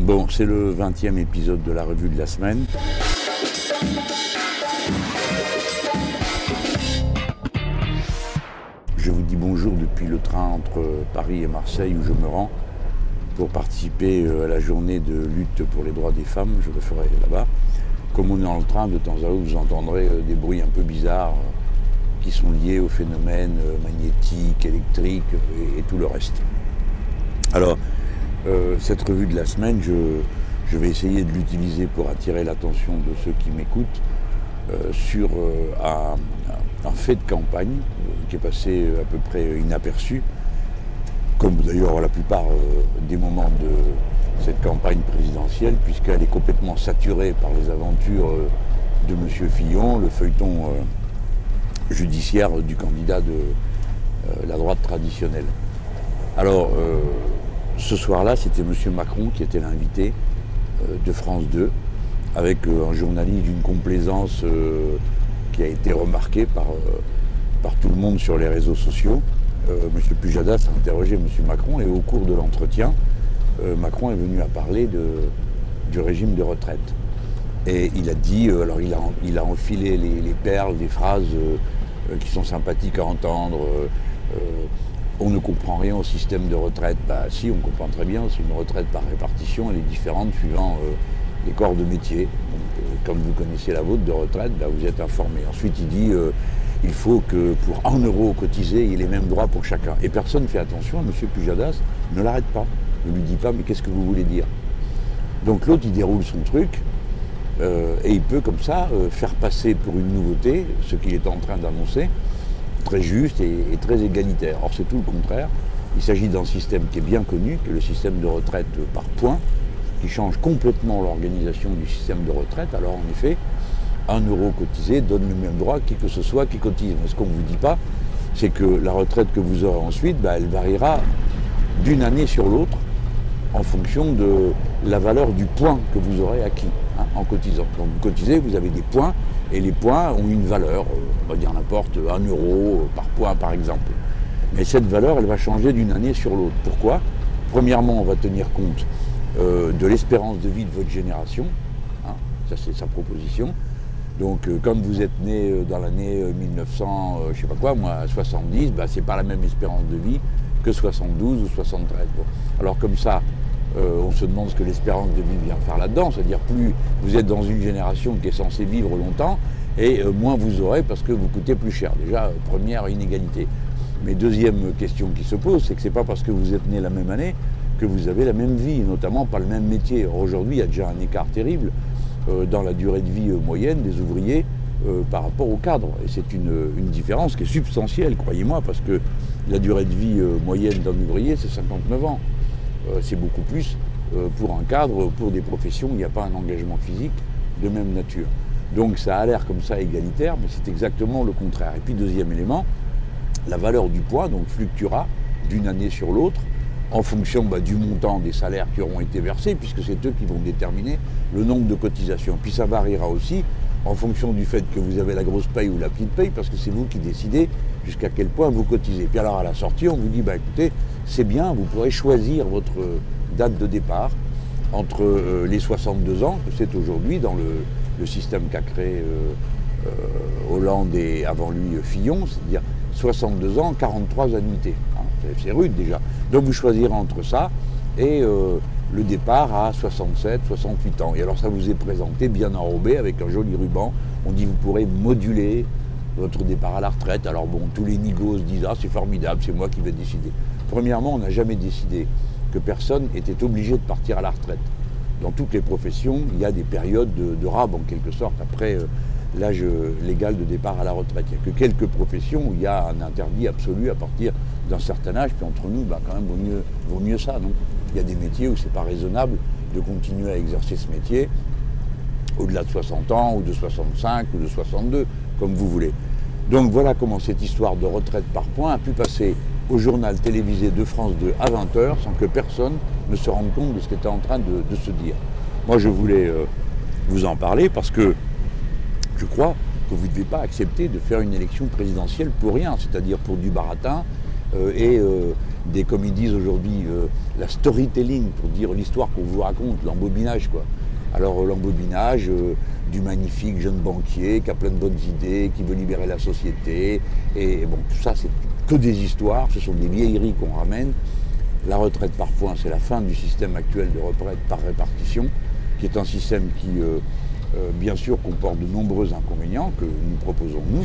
Bon, c'est le 20e épisode de la revue de la semaine. Je vous dis bonjour depuis le train entre Paris et Marseille où je me rends pour participer euh, à la journée de lutte pour les droits des femmes. Je le ferai là-bas. Comme on est dans le train, de temps à autre, vous entendrez euh, des bruits un peu bizarres euh, qui sont liés aux phénomènes magnétiques, électriques et, tout le reste. Alors, cette revue de la semaine, je, vais essayer de l'utiliser pour attirer l'attention de ceux qui m'écoutent sur un, un, fait de campagne qui est passé à peu près inaperçu comme d'ailleurs la plupart euh, des moments de cette campagne présidentielle, puisqu'elle est complètement saturée par les aventures euh, de M. Fillon, le feuilleton euh, judiciaire du candidat de la droite traditionnelle. Alors, ce soir-là, c'était M. Macron qui était l'invité de France 2, avec un journaliste d'une complaisance qui a été remarquée par, tout le monde sur les réseaux sociaux. Euh, M. Pujadas a interrogé M. Macron et au cours de l'entretien, euh, Macron est venu à parler du régime de retraite. Et il a dit, euh, alors il a, enfilé les, perles, des phrases qui sont sympathiques à entendre. On ne comprend rien au système de retraite. Bah si, on comprend très bien, c'est une retraite par répartition, elle est différente suivant les corps de métier. comme vous connaissez la vôtre de retraite, bah, vous êtes informé. Ensuite, il dit il faut que pour un euro cotisé, il y ait les mêmes droits pour chacun. Et personne ne fait attention, M. Pujadas ne l'arrête pas. Ne lui dit pas, mais qu'est-ce que vous voulez dire? Donc l'autre, il déroule son truc, euh, et il peut comme ça euh, faire passer pour une nouveauté ce qu'il est en train d'annoncer, très juste et, très égalitaire. Or, c'est tout le contraire. Il s'agit d'un système qui est bien connu, qui est le système de retraite par points, qui change complètement l'organisation du système de retraite. Alors, en effet, un euro cotisé donne le même droit qui que ce soit qui cotise. Mais ce qu'on ne vous dit pas, c'est que la retraite que vous aurez ensuite, bah, elle variera d'une année sur l'autre en fonction de la valeur du point que vous aurez acquis en cotisant. Quand vous cotisez, vous avez des points et les points ont une valeur, euh, on va dire n'importe un euro par point par exemple. Mais cette valeur, elle va changer d'une année sur l'autre. Pourquoi? Premièrement, on va tenir compte euh, de l'espérance de vie de votre génération. Hein, ça, c'est sa proposition. Donc, euh, comme vous êtes né euh, dans l'année 1900, euh, je sais pas quoi, moi, 70, bah, c'est pas la même espérance de vie que 72 ou 73. Alors, comme ça, on se demande ce que l'espérance de vie vient faire là-dedans. C'est-à-dire, plus vous êtes dans une génération qui est censée vivre longtemps, et moins vous aurez parce que vous coûtez plus cher. Déjà, première inégalité. Mais deuxième question qui se pose, c'est que c'est pas parce que vous êtes né la même année que vous avez la même vie, notamment pas le même métier. Aujourd'hui, il y a déjà un écart terrible euh, dans la durée de vie euh, moyenne des ouvriers euh, par rapport au cadre. Et c'est une, différence qui est substantielle, croyez-moi, parce que la durée de vie moyenne d'un ouvrier, c'est 59 ans. C'est beaucoup plus pour un cadre, pour des professions où il n'y a pas un engagement physique de même nature. Donc ça a l'air comme ça égalitaire, mais c'est exactement le contraire. Et puis deuxième élément, la valeur du poids donc fluctuera d'une année sur l'autre en fonction bah, du montant des salaires qui auront été versés, puisque c'est eux qui vont déterminer le nombre de cotisations. Puis ça variera aussi en fonction du fait que vous avez la grosse paye ou la petite paye, parce que c'est vous qui décidez jusqu'à quel point vous cotisez. Puis alors à la sortie, on vous dit, bah, écoutez, c'est bien, vous pourrez choisir votre date de départ entre euh, les 62 ans, que c'est aujourd'hui dans le, système qu'a créé euh, euh, Hollande et avant lui Fillon, c'est-à-dire 62 ans, 43 annuités. Hein. c'est rude déjà. Donc vous choisirez entre ça et le départ à 67, 68 ans. Et alors ça vous est présenté bien enrobé avec un joli ruban. On dit vous pourrez moduler votre départ à la retraite. Alors bon, tous les nigos disent ah c'est formidable, c'est moi qui vais décider. Premièrement, on n'a jamais décidé que personne était obligé de partir à la retraite. Dans toutes les professions, il y a des périodes de, de rab en quelque sorte après euh, l'âge légal de départ à la retraite. Il n'y a que quelques professions où il y a un interdit absolu à partir d'un certain âge, puis entre nous, bah, quand même, vaut mieux, vaut mieux ça, non? Il y a des métiers où c'est pas raisonnable de continuer à exercer ce métier au-delà de 60 ans, ou de 65, ou de 62, comme vous voulez. Donc voilà comment cette histoire de retraite par points a pu passer au journal télévisé de France 2 à 20h sans que personne ne se rende compte de ce qui était en train de, se dire. Moi, je voulais euh, vous en parler parce que je crois que vous ne devez pas accepter de faire une élection présidentielle pour rien, c'est-à-dire pour du baratin euh, et, euh, des, comme ils disent aujourd'hui, la storytelling, pour dire l'histoire qu'on vous raconte, l'embobinage quoi. Alors l'embobinage du magnifique jeune banquier qui a plein de bonnes idées, qui veut libérer la société, et, bon, tout ça c'est que des histoires, ce sont des vieilleries qu'on ramène. La retraite par points, c'est la fin du système actuel de retraite par répartition, qui est un système qui, bien sûr, comporte de nombreux inconvénients que nous proposons, nous,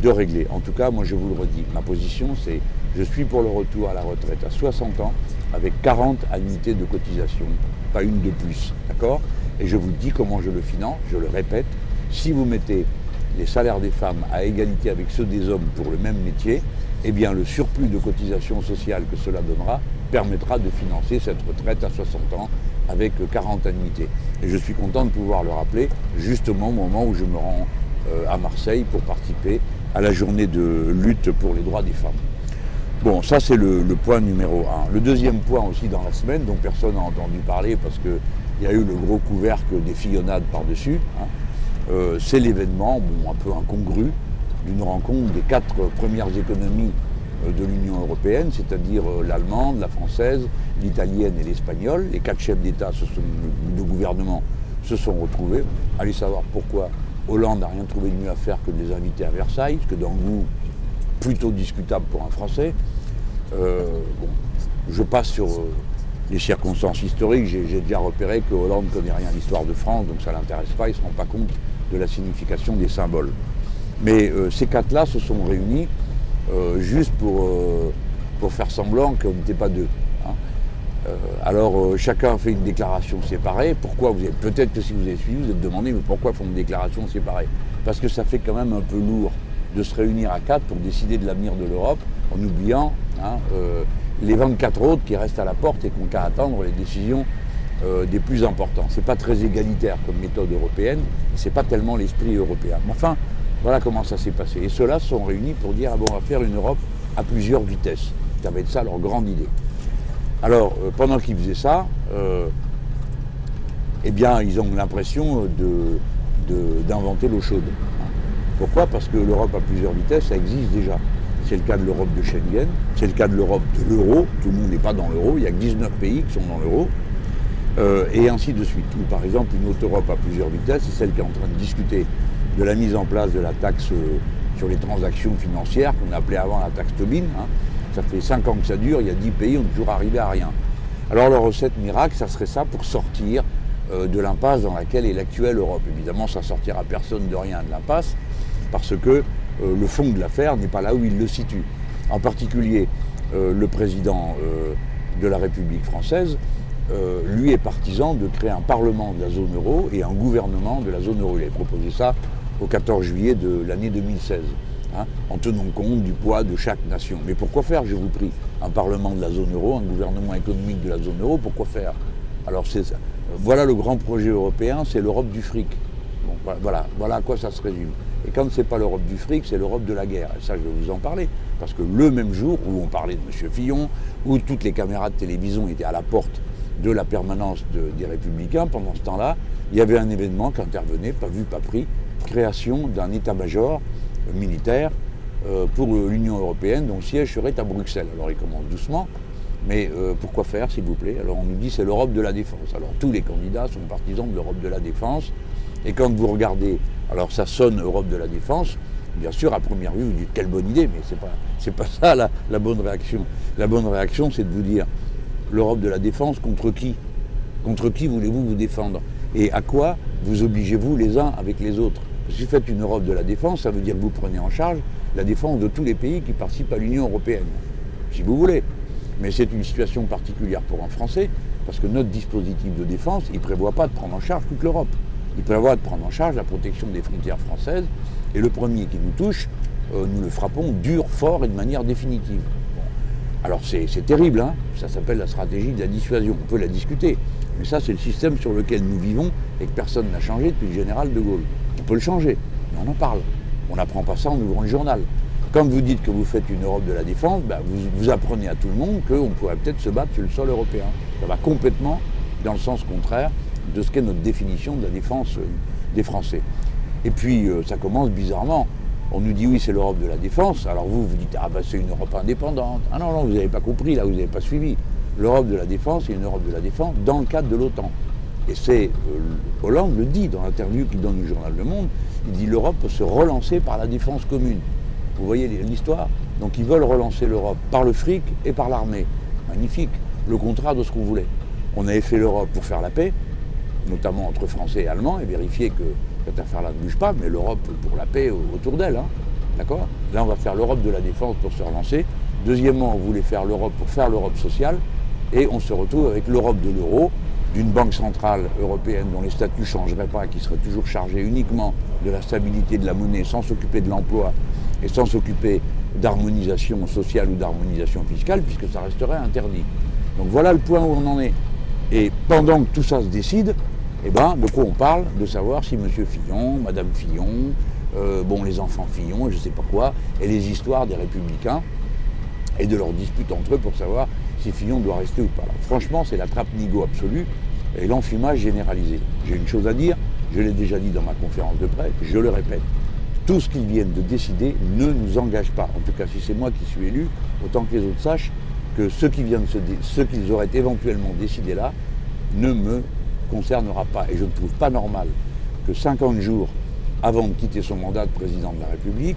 de régler. En tout cas, moi je vous le redis, ma position c'est je suis pour le retour à la retraite à 60 ans avec 40 annuités de cotisation, pas une de plus, d'accord? Et je vous dis comment je le finance, je le répète, si vous mettez les salaires des femmes à égalité avec ceux des hommes pour le même métier, eh bien le surplus de cotisation sociale que cela donnera permettra de financer cette retraite à 60 ans avec 40 annuités. Et je suis content de pouvoir le rappeler justement au moment où je me rends euh, à Marseille pour participer à la journée de lutte pour les droits des femmes. Bon, ça c'est le, point numéro un. Le deuxième point aussi dans la semaine, dont personne n'a entendu parler parce qu'il y a eu le gros couvercle des fillonnades par-dessus, hein, euh, c'est l'événement, un peu incongru, d'une rencontre des quatre premières économies euh, de l'Union européenne, c'est-à-dire euh, l'allemande, la française, l'italienne et l'espagnole. Les quatre chefs d'État de gouvernement se sont retrouvés. Allez savoir pourquoi Hollande n'a rien trouvé de mieux à faire que de les inviter à Versailles, ce que le goût plutôt discutable pour un Français. Euh, je passe sur les circonstances historiques. J'ai déjà repéré que Hollande ne connaît rien à l'histoire de France, donc ça ne l'intéresse pas, il ne se rend pas compte de la signification des symboles. Mais euh, ces quatre-là se sont réunis juste pour, pour faire semblant qu'on n'était pas deux. Hein. alors chacun fait une déclaration séparée. Pourquoi vous êtes peut-être que si vous avez suivi, vous êtes demandé mais pourquoi font une déclaration séparée? Parce que ça fait quand même un peu lourd de se réunir à quatre pour décider de l'avenir de l'Europe en oubliant hein, euh, les 24 autres qui restent à la porte et qui ont qu'à attendre les décisions euh, des plus importants. Ce n'est pas très égalitaire comme méthode européenne, ce n'est pas tellement l'esprit européen. Mais enfin, voilà comment ça s'est passé. Et ceux-là sont réunis pour dire ah bon, on va faire une Europe à plusieurs vitesses. Ça va être ça leur grande idée. Alors, euh, pendant qu'ils faisaient ça, eh bien, ils ont l'impression d'inventer l'eau chaude. Pourquoi? Parce que l'Europe à plusieurs vitesses, ça existe déjà. C'est le cas de l'Europe de Schengen, c'est le cas de l'Europe de l'euro, tout le monde n'est pas dans l'euro, il y a que 19 pays qui sont dans l'euro, euh, et ainsi de suite. Ou par exemple, une autre Europe à plusieurs vitesses, c'est celle qui est en train de discuter de la mise en place de la taxe euh, sur les transactions financières, qu'on appelait avant la taxe Tobin. Hein. Ça fait 5 ans que ça dure, il y a 10 pays, on est toujours arrivé à rien. Alors la recette miracle, ça serait ça pour sortir euh, de l'impasse dans laquelle est l'actuelle Europe. Évidemment, ça sortira personne de rien de l'impasse, parce que euh, le fond de l'affaire n'est pas là où il le situe. En particulier, le président de la République française, lui est partisan de créer un Parlement de la zone euro et un gouvernement de la zone euro. Il a proposé ça au 14 juillet de l'année 2016, hein, en tenant compte du poids de chaque nation. Mais pourquoi faire, je vous prie, un Parlement de la zone euro, un gouvernement économique de la zone euro Pourquoi faire? Alors c'est ça. Voilà le grand projet européen, c'est l'Europe du fric. voilà, voilà à quoi ça se résume. Et quand ce n'est pas l'Europe du fric, c'est l'Europe de la guerre. Et ça, je vais vous en parler. Parce que le même jour où on parlait de M. Fillon, où toutes les caméras de télévision étaient à la porte de la permanence des Républicains, pendant ce temps-là, il y avait un événement qui intervenait, pas vu, pas pris, création d'un état-major militaire euh, pour l'Union européenne, dont le siège serait à Bruxelles. Alors il commence doucement, mais euh, pourquoi faire, s'il vous plaît? Alors on nous dit c'est l'Europe de la défense. Alors tous les candidats sont partisans de l'Europe de la défense. Et quand vous regardez, alors ça sonne Europe de la défense, bien sûr, à première vue, vous dites quelle bonne idée, mais ce n'est pas, pas ça la, bonne réaction. La bonne réaction, c'est de vous dire l'Europe de la défense contre qui? Contre qui voulez-vous vous défendre? Et à quoi vous obligez-vous les uns avec les autres? Si vous faites une Europe de la défense, ça veut dire que vous prenez en charge la défense de tous les pays qui participent à l'Union européenne, si vous voulez. Mais c'est une situation particulière pour un Français, parce que notre dispositif de défense, il ne prévoit pas de prendre en charge toute l'Europe. Il prévoit de prendre en charge la protection des frontières françaises, et le premier qui nous touche, euh, nous le frappons dur, fort et de manière définitive. Alors c'est terrible, hein ça s'appelle la stratégie de la dissuasion, on peut la discuter, mais ça c'est le système sur lequel nous vivons et que personne n'a changé depuis le général de Gaulle. On peut le changer, mais on en parle. On n'apprend pas ça en ouvrant le journal. Quand vous dites que vous faites une Europe de la défense, ben, vous, apprenez à tout le monde qu'on pourrait peut-être se battre sur le sol européen. Ça va complètement dans le sens contraire de ce qu'est notre définition de la défense euh, des Français. Et puis, euh, ça commence bizarrement On nous dit oui, c'est l'Europe de la défense. Alors vous, vous dites, ah ben c'est une Europe indépendante. Ah non, non, vous n'avez pas compris, là, vous n'avez pas suivi. L'Europe de la défense, c'est une Europe de la défense dans le cadre de l'OTAN. Et c'est, euh, Hollande le dit dans l'interview qu'il donne au journal Le Monde, il dit l'Europe peut se relancer par la défense commune. Vous voyez l'histoire? Donc ils veulent relancer l'Europe par le fric et par l'armée. Magnifique. Le contraire de ce qu'on voulait. On avait fait l'Europe pour faire la paix, notamment entre Français et Allemands, et vérifier que cette affaire-là ne bouge pas, mais l'Europe pour la paix autour d'elle. Hein. D'accord? Là, on va faire l'Europe de la défense pour se relancer. Deuxièmement, on voulait faire l'Europe pour faire l'Europe sociale. Et on se retrouve avec l'Europe de l'euro, d'une banque centrale européenne dont les statuts ne changeraient pas, qui serait toujours chargée uniquement de la stabilité de la monnaie, sans s'occuper de l'emploi et sans s'occuper d'harmonisation sociale ou d'harmonisation fiscale, puisque ça resterait interdit. Donc voilà le point où on en est. Et pendant que tout ça se décide, eh ben, de quoi on parle? De savoir si M. Fillon, Mme Fillon, euh, les enfants Fillon, je ne sais pas quoi, et les histoires des républicains, et de leur dispute entre eux pour savoir si Fillon doit rester ou pas. franchement, c'est la trappe nigo absolue et l'enfumage généralisé. J'ai une chose à dire, je l'ai déjà dit dans ma conférence de presse, je le répète. Tout ce qu'ils viennent de décider ne nous engage pas. En tout cas, si c'est moi qui suis élu, autant que les autres sachent que ce qu'ils auraient éventuellement décidé là ne me concernera pas. Et je ne trouve pas normal que 50 jours avant de quitter son mandat de président de la République,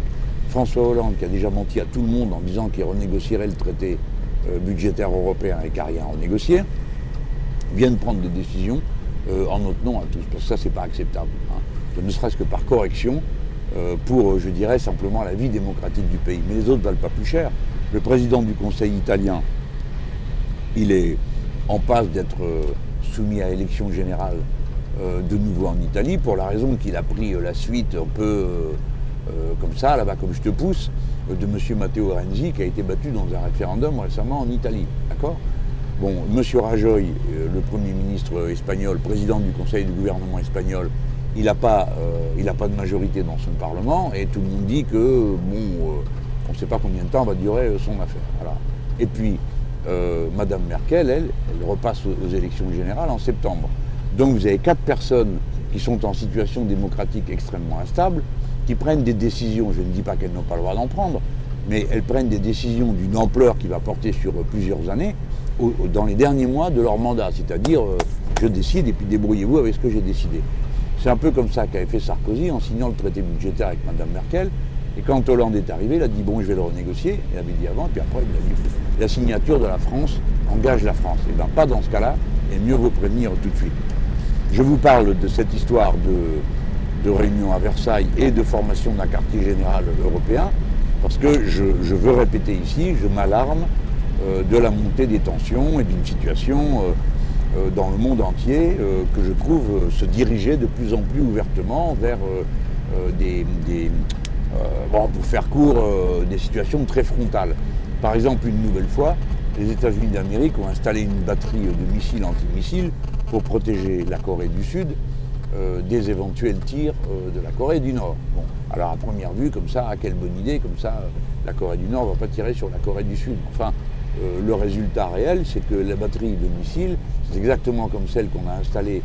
François Hollande, qui a déjà menti à tout le monde en disant qu'il renégocierait le traité euh, budgétaire européen et qu'il rien à renégocier, vienne prendre des décisions euh, en notre nom à tous. Parce que ça, c'est pas acceptable. Hein. Ne serait-ce que par correction euh, pour, je dirais, simplement la vie démocratique du pays. Mais les autres ne valent pas plus cher. Le président du Conseil italien, il est en passe d'être soumis à élection générale de nouveau en Italie pour la raison qu'il a pris la suite un peu comme ça, là-bas, comme je te pousse, de M. Matteo Renzi qui a été battu dans un référendum récemment en Italie. D'accord? Bon, M. Rajoy, euh, le Premier ministre espagnol, président du Conseil du gouvernement espagnol, il n'a pas, euh, de majorité dans son Parlement et tout le monde dit que, bon, euh, on ne sait pas combien de temps va durer son affaire. Voilà. Et puis, Mme Merkel, elle, elle repasse aux élections générales en septembre. Donc vous avez quatre personnes qui sont en situation démocratique extrêmement instable, qui prennent des décisions, je ne dis pas qu'elles n'ont pas le droit d'en prendre, mais elles prennent des décisions d'une ampleur qui va porter sur plusieurs années, dans les derniers mois de leur mandat. C'est-à-dire, euh, je décide et puis débrouillez-vous avec ce que j'ai décidé. C'est un peu comme ça qu'avait fait Sarkozy en signant le traité budgétaire avec Mme Merkel. Et quand Hollande est arrivé, il a dit bon, je vais le renégocier. Il avait dit avant, puis après, il a dit la signature de la France engage la France. Et bien, pas dans ce cas-là, et mieux vaut prévenir tout de suite. Je vous parle de cette histoire de, de réunion à Versailles et de formation d'un quartier général européen, parce que je, veux répéter ici, je m'alarme euh, de la montée des tensions et d'une situation euh, euh, dans le monde entier que je trouve se diriger de plus en plus ouvertement vers des, bon, pour faire court, des situations très frontales. Par exemple, une nouvelle fois, les États-Unis d'Amérique ont installé une batterie de missiles antimissiles pour protéger la Corée du Sud euh, des éventuels tirs euh, de la Corée du Nord. Bon, alors à première vue, comme ça, quelle bonne idée, comme ça, la Corée du Nord ne va pas tirer sur la Corée du Sud. Enfin, euh, le résultat réel, c'est que la batterie de missiles, c'est exactement comme celle qu'on a installée,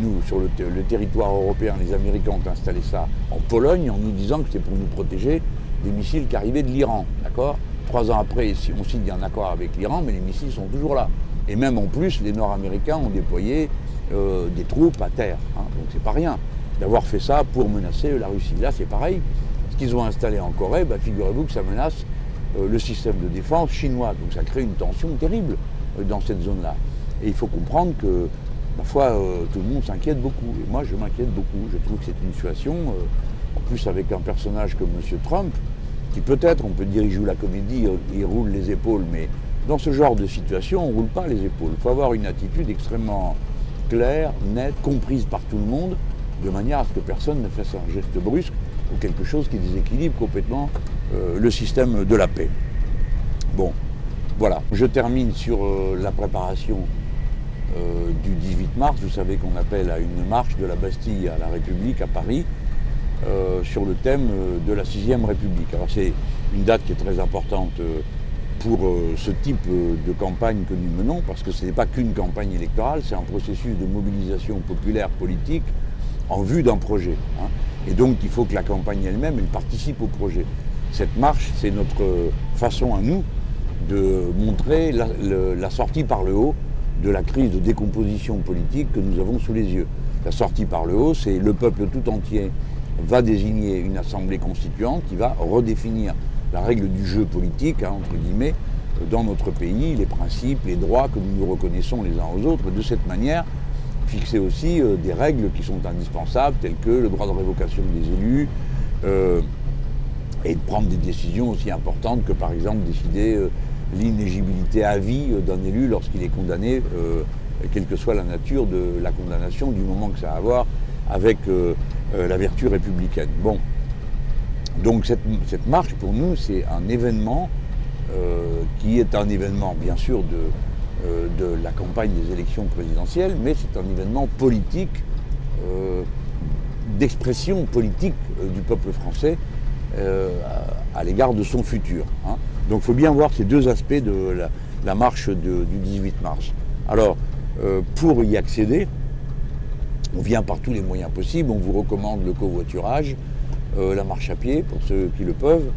nous, sur le, territoire européen, les Américains ont installé ça en Pologne en nous disant que c'était pour nous protéger des missiles qui arrivaient de l'Iran. D'accord? Trois ans après, on signe un accord avec l'Iran, mais les missiles sont toujours là. Et même en plus, les Nord-Américains ont déployé euh, des troupes à terre. Hein. Donc c'est pas rien d'avoir fait ça pour menacer la Russie. Là, c'est pareil. Ce qu'ils ont installé en Corée, bah, figurez-vous que ça menace euh, le système de défense chinois. Donc ça crée une tension terrible euh, dans cette zone-là. Et il faut comprendre que, parfois, tout le monde s'inquiète beaucoup. Et moi, je m'inquiète beaucoup. Je trouve que c'est une situation, en plus avec un personnage comme M. Trump, qui peut-être, on peut dire, il joue la comédie, il roule les épaules, mais dans ce genre de situation, on ne roule pas les épaules. Il faut avoir une attitude extrêmement claire, nette, comprise par tout le monde, de manière à ce que personne ne fasse un geste brusque ou quelque chose qui déséquilibre complètement euh, le système de la paix. Bon, voilà. Je termine sur euh, la préparation euh, du 18 mars. Vous savez qu'on appelle à une marche de la Bastille à la République à Paris sur le thème de la 6ème République. C'est une date qui est très importante pour euh, ce type euh, de campagne que nous menons, parce que ce n'est pas qu'une campagne électorale, c'est un processus de mobilisation populaire politique en vue d'un projet. Hein. Et donc il faut que la campagne elle-même, elle participe au projet. Cette marche, c'est notre façon à nous de montrer la, sortie par le haut de la crise de décomposition politique que nous avons sous les yeux. La sortie par le haut, c'est le peuple tout entier va désigner une assemblée constituante qui va redéfinir la règle du jeu politique, hein, entre guillemets, dans notre pays, les principes, les droits que nous nous reconnaissons les uns aux autres. De cette manière, fixer aussi euh, des règles qui sont indispensables, telles que le droit de révocation des élus, euh, et de prendre des décisions aussi importantes que par exemple décider euh, l'inégibilité à vie d'un élu lorsqu'il est condamné, quelle que soit la nature de la condamnation, du moment que ça a à voir avec la vertu républicaine. Bon, donc cette, marche pour nous c'est un événement qui est un événement bien sûr de, euh, la campagne des élections présidentielles, mais c'est un événement politique, euh, d'expression politique euh, du peuple français à, l'égard de son futur. Hein. Donc il faut bien voir ces deux aspects de la, marche du 18 mars. Alors, pour y accéder, on vient par tous les moyens possibles, on vous recommande le covoiturage, la marche à pied pour ceux qui le peuvent,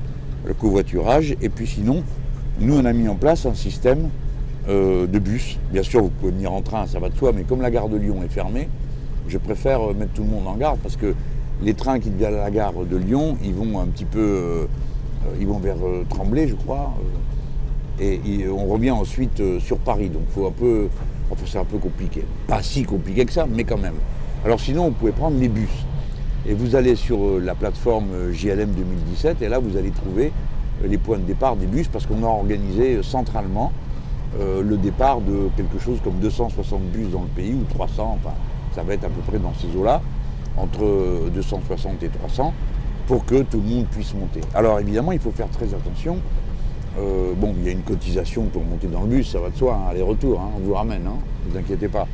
le covoiturage, et puis sinon, nous on a mis en place un système euh, de bus. Bien sûr, vous pouvez venir en train, ça va de soi, mais comme la gare de Lyon est fermée, je préfère euh, mettre tout le monde en garde parce que les trains qui viennent à la gare de Lyon, ils vont un petit peu, euh, ils vont vers Tremblay, je crois, et, on revient ensuite sur Paris. Donc, faut un peu, enfin, c'est un peu compliqué. Pas si compliqué que ça, mais quand même. Alors, sinon, vous pouvez prendre les bus. Et vous allez sur la plateforme JLM 2017, et là, vous allez trouver les points de départ des bus parce qu'on a organisé centralement euh, le départ de quelque chose comme 260 bus dans le pays, ou 300, enfin ça va être à peu près dans ces eaux-là, entre 260 et 300, pour que tout le monde puisse monter. Alors évidemment, il faut faire très attention. Euh, bon, il y a une cotisation pour monter dans le bus, ça va de soi, hein, aller-retour, hein, on vous ramène, hein, ne vous inquiétez pas.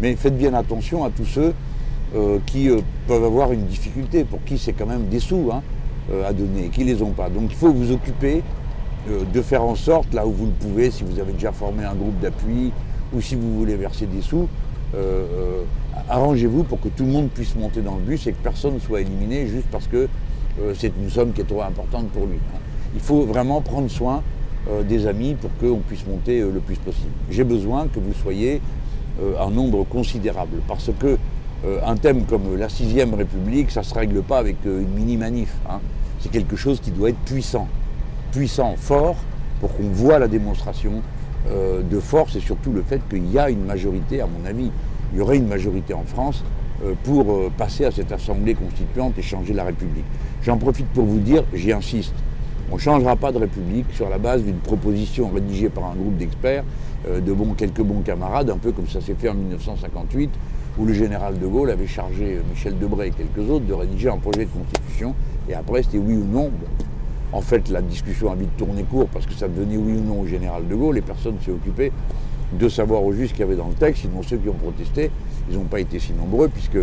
Mais faites bien attention à tous ceux euh, qui peuvent avoir une difficulté, pour qui c'est quand même des sous à donner, qui ne les ont pas. Donc il faut vous occuper euh, de faire en sorte, là où vous le pouvez, si vous avez déjà formé un groupe d'appui ou si vous voulez verser des sous, euh, euh, arrangez-vous pour que tout le monde puisse monter dans le bus et que personne ne soit éliminé juste parce que c'est une somme qui est trop importante pour lui. Hein. Il faut vraiment prendre soin des amis pour qu'on puisse monter le plus possible. J'ai besoin que vous soyez un nombre considérable parce que un thème comme la sixième République, ça ne se règle pas avec une mini-manif. Hein. C'est quelque chose qui doit être puissant puissant, fort, pour qu'on voit la démonstration euh, de force et surtout le fait qu'il y a une majorité, à mon avis, il y aurait une majorité en France euh, pour euh, passer à cette assemblée constituante et changer la République. J'en profite pour vous dire, j'y insiste, on ne changera pas de République sur la base d'une proposition rédigée par un groupe d'experts, de bons, quelques bons camarades, un peu comme ça s'est fait en 1958, où le général de Gaulle avait chargé Michel Debré et quelques autres de rédiger un projet de constitution, et après c'était oui ou non. En fait, la discussion a vite tourné court parce que ça devenait oui ou non au général de Gaulle et personne ne s'est occupé de savoir au juste ce qu'il y avait dans le texte. Sinon, ceux qui ont protesté, ils n'ont pas été si nombreux puisque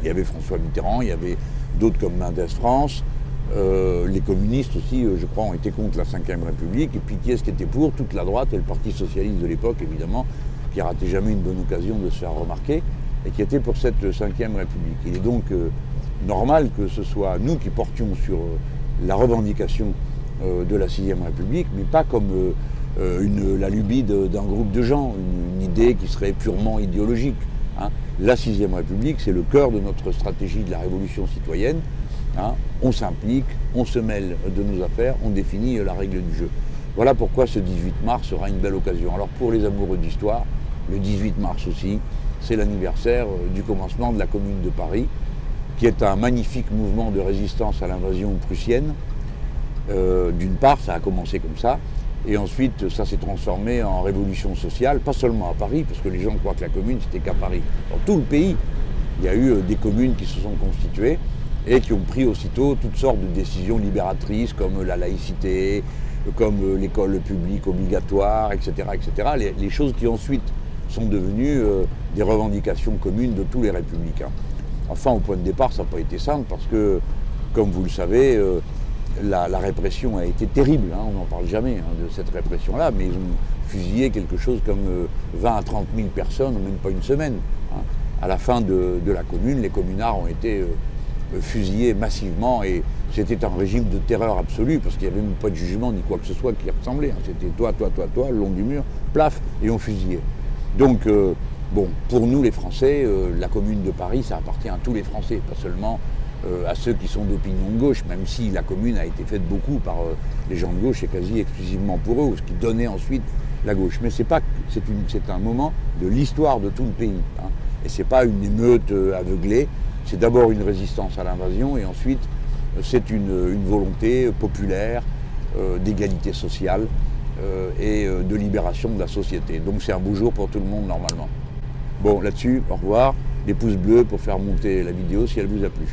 il y avait François Mitterrand, il y avait d'autres comme Mendes France, euh, les communistes aussi, euh, je crois, ont été contre la Ve République. Et puis qui est-ce qui était pour? Toute la droite et le Parti socialiste de l'époque, évidemment, qui ratait jamais une bonne occasion de se faire remarquer et qui était pour cette Ve République. Il est donc euh, normal que ce soit nous qui portions sur la revendication de la sixième République, mais pas comme une, la lubie d'un groupe de gens, une, idée qui serait purement idéologique. Hein. La sixième République, c'est le cœur de notre stratégie de la révolution citoyenne. Hein. On s'implique, on se mêle de nos affaires, on définit la règle du jeu. Voilà pourquoi ce 18 mars sera une belle occasion. Alors pour les amoureux d'histoire, le 18 mars aussi, c'est l'anniversaire du commencement de la Commune de Paris qui est un magnifique mouvement de résistance à l'invasion prussienne. Euh, d'une part, ça a commencé comme ça, et ensuite ça s'est transformé en révolution sociale, pas seulement à Paris, parce que les gens croient que la commune c'était qu'à Paris. Dans tout le pays, il y a eu euh, des communes qui se sont constituées et qui ont pris aussitôt toutes sortes de décisions libératrices comme la laïcité, comme euh, l'école publique obligatoire, etc. etc. Les, choses qui ensuite sont devenues des revendications communes de tous les républicains. Enfin, au point de départ, ça n'a pas été simple parce que, comme vous le savez, euh, la, répression a été terrible. Hein, on n'en parle jamais hein, de cette répression-là, mais ils ont fusillé quelque chose comme 20 euh, à 30 000 personnes en même pas une semaine. Hein. À la fin de, la commune, les communards ont été euh, fusillés massivement et c'était un régime de terreur absolue parce qu'il n'y avait même pas de jugement ni quoi que ce soit qui ressemblait. C'était toi, toi, toi, toi, le long du mur, plaf, et on fusillait. Donc, euh, bon, pour nous les Français, euh, la commune de Paris, ça appartient à tous les Français, pas seulement euh, à ceux qui sont d'opinion de gauche, même si la commune a été faite beaucoup par les gens de gauche et quasi exclusivement pour eux, ce qui donnait ensuite la gauche. Mais c'est pas, c'est un moment de l'histoire de tout le pays. Hein. Et c'est pas une émeute aveuglée. C'est d'abord une résistance à l'invasion et ensuite c'est une, volonté populaire euh, d'égalité sociale euh, et euh, de libération de la société. Donc c'est un beau jour pour tout le monde normalement. Bon, là-dessus, au revoir. Les pouces bleus pour faire monter la vidéo si elle vous a plu.